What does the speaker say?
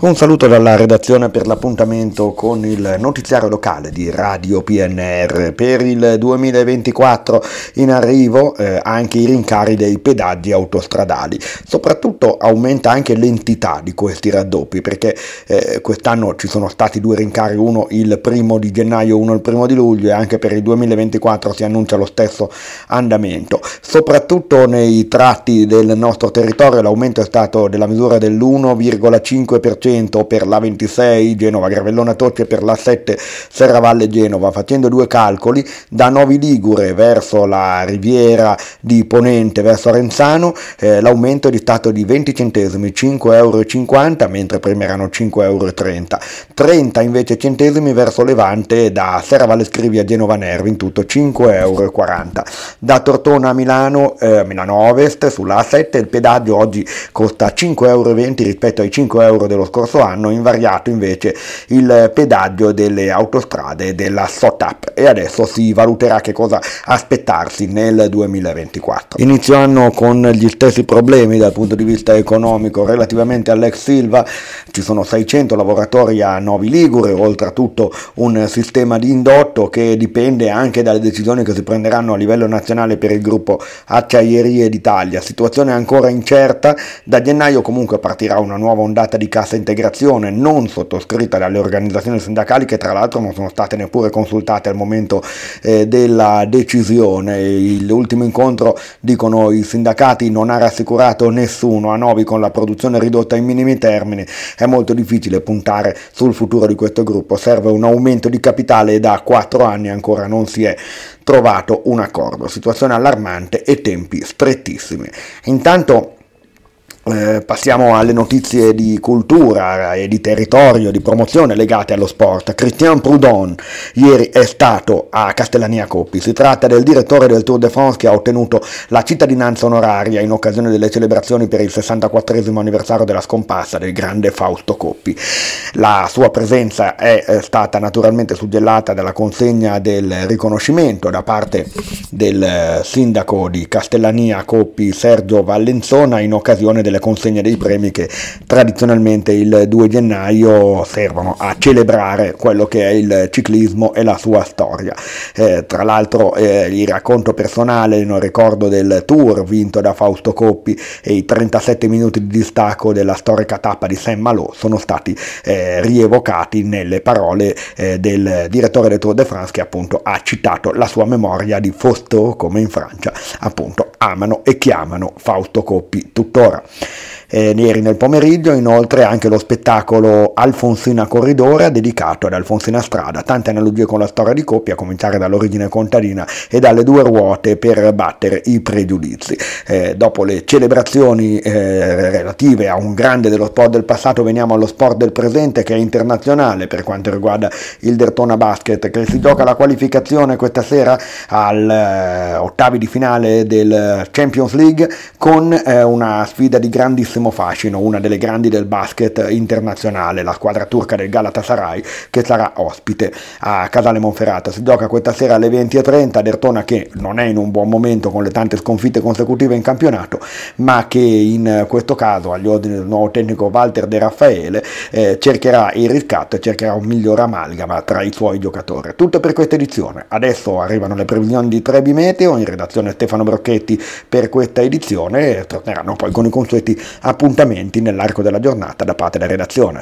Un saluto dalla redazione per l'appuntamento con il notiziario locale di Radio PNR per il 2024 in arrivo eh, anche i rincari dei pedaggi autostradali. Soprattutto aumenta anche l'entità di questi raddoppi perché eh, quest'anno ci sono stati due rincari, uno il primo di gennaio, uno il primo di luglio e anche per il 2024 si annuncia lo stesso andamento. Soprattutto nei tratti del nostro territorio l'aumento è stato della misura dell'1,5% 100 per la 26 Genova Gravellona Tocce per la 7 Serravalle Genova. Facendo due calcoli da Novi Ligure verso la riviera di Ponente verso Renzano eh, l'aumento è di stato di 20 centesimi 5,50 euro mentre prima erano 5,30 euro 30 invece centesimi verso Levante da Serravalle Scrivia a Genova Nervi in tutto 5,40 euro da Tortona a Milano eh, Milano Ovest sulla A7 il pedaggio oggi costa 5,20 euro rispetto ai 5 euro dello scorso scorso anno invariato invece il pedaggio delle autostrade della SOTAP. E adesso si valuterà che cosa aspettarsi nel 2024. Inizio anno con gli stessi problemi dal punto di vista economico. Relativamente all'ex Silva, ci sono 600 lavoratori a Novi Ligure, oltretutto un sistema di indotto che dipende anche dalle decisioni che si prenderanno a livello nazionale per il gruppo Acciaierie d'Italia, situazione ancora incerta, da gennaio comunque partirà una nuova ondata di cassa integrazione non sottoscritta dalle organizzazioni sindacali che tra l'altro non sono state neppure consultate al momento eh, della decisione. L'ultimo incontro, dicono i sindacati, non ha rassicurato nessuno a Novi con la produzione ridotta in minimi termini. È molto difficile puntare sul futuro di questo gruppo, serve un aumento di capitale e da quattro anni ancora non si è trovato un accordo. Situazione allarmante e tempi strettissimi. Intanto eh, passiamo alle notizie di cultura e di territorio, di promozione legate allo sport. Christian Proudhon ieri è stato a Castellania Coppi. Si tratta del direttore del Tour de France che ha ottenuto la cittadinanza onoraria in occasione delle celebrazioni per il 64 anniversario della scomparsa del grande Fausto Coppi. La sua presenza è stata naturalmente suggellata dalla consegna del riconoscimento da parte del eh, sindaco di Castellania Coppi Sergio Vallenzona in occasione delle consegna dei premi che tradizionalmente il 2 gennaio servono a celebrare quello che è il ciclismo e la sua storia. Eh, tra l'altro eh, il racconto personale in ricordo del tour vinto da Fausto Coppi e i 37 minuti di distacco della storica tappa di Saint Malo sono stati eh, rievocati nelle parole eh, del direttore del Tour de France che appunto ha citato la sua memoria di Fausto come in Francia appunto amano e chiamano Fausto Coppi tuttora eh, ieri nel pomeriggio, inoltre anche lo spettacolo Alfonsina Corridore dedicato ad Alfonsina Strada, tante analogie con la storia di coppia, a cominciare dall'origine contadina e dalle due ruote per battere i pregiudizi. Eh, dopo le celebrazioni eh, relative a un grande dello sport del passato, veniamo allo sport del presente che è internazionale per quanto riguarda il Dertona Basket, che si gioca la qualificazione questa sera al eh, ottavi di finale del Champions League con eh, una sfida di grandissimo grandissimo fascino, una delle grandi del basket internazionale, la squadra turca del Galatasaray, che sarà ospite a Casale Monferrata. Si gioca questa sera alle 20.30, Dertona che non è in un buon momento con le tante sconfitte consecutive in campionato, ma che in questo caso agli ordini del nuovo tecnico Walter De Raffaele eh, cercherà il riscatto e cercherà un miglior amalgama tra i suoi giocatori. Tutto per questa edizione. Adesso arrivano le previsioni di Trebi Meteo, in redazione Stefano Brocchetti per questa edizione torneranno poi con i consueti appuntamenti nell'arco della giornata da parte della redazione.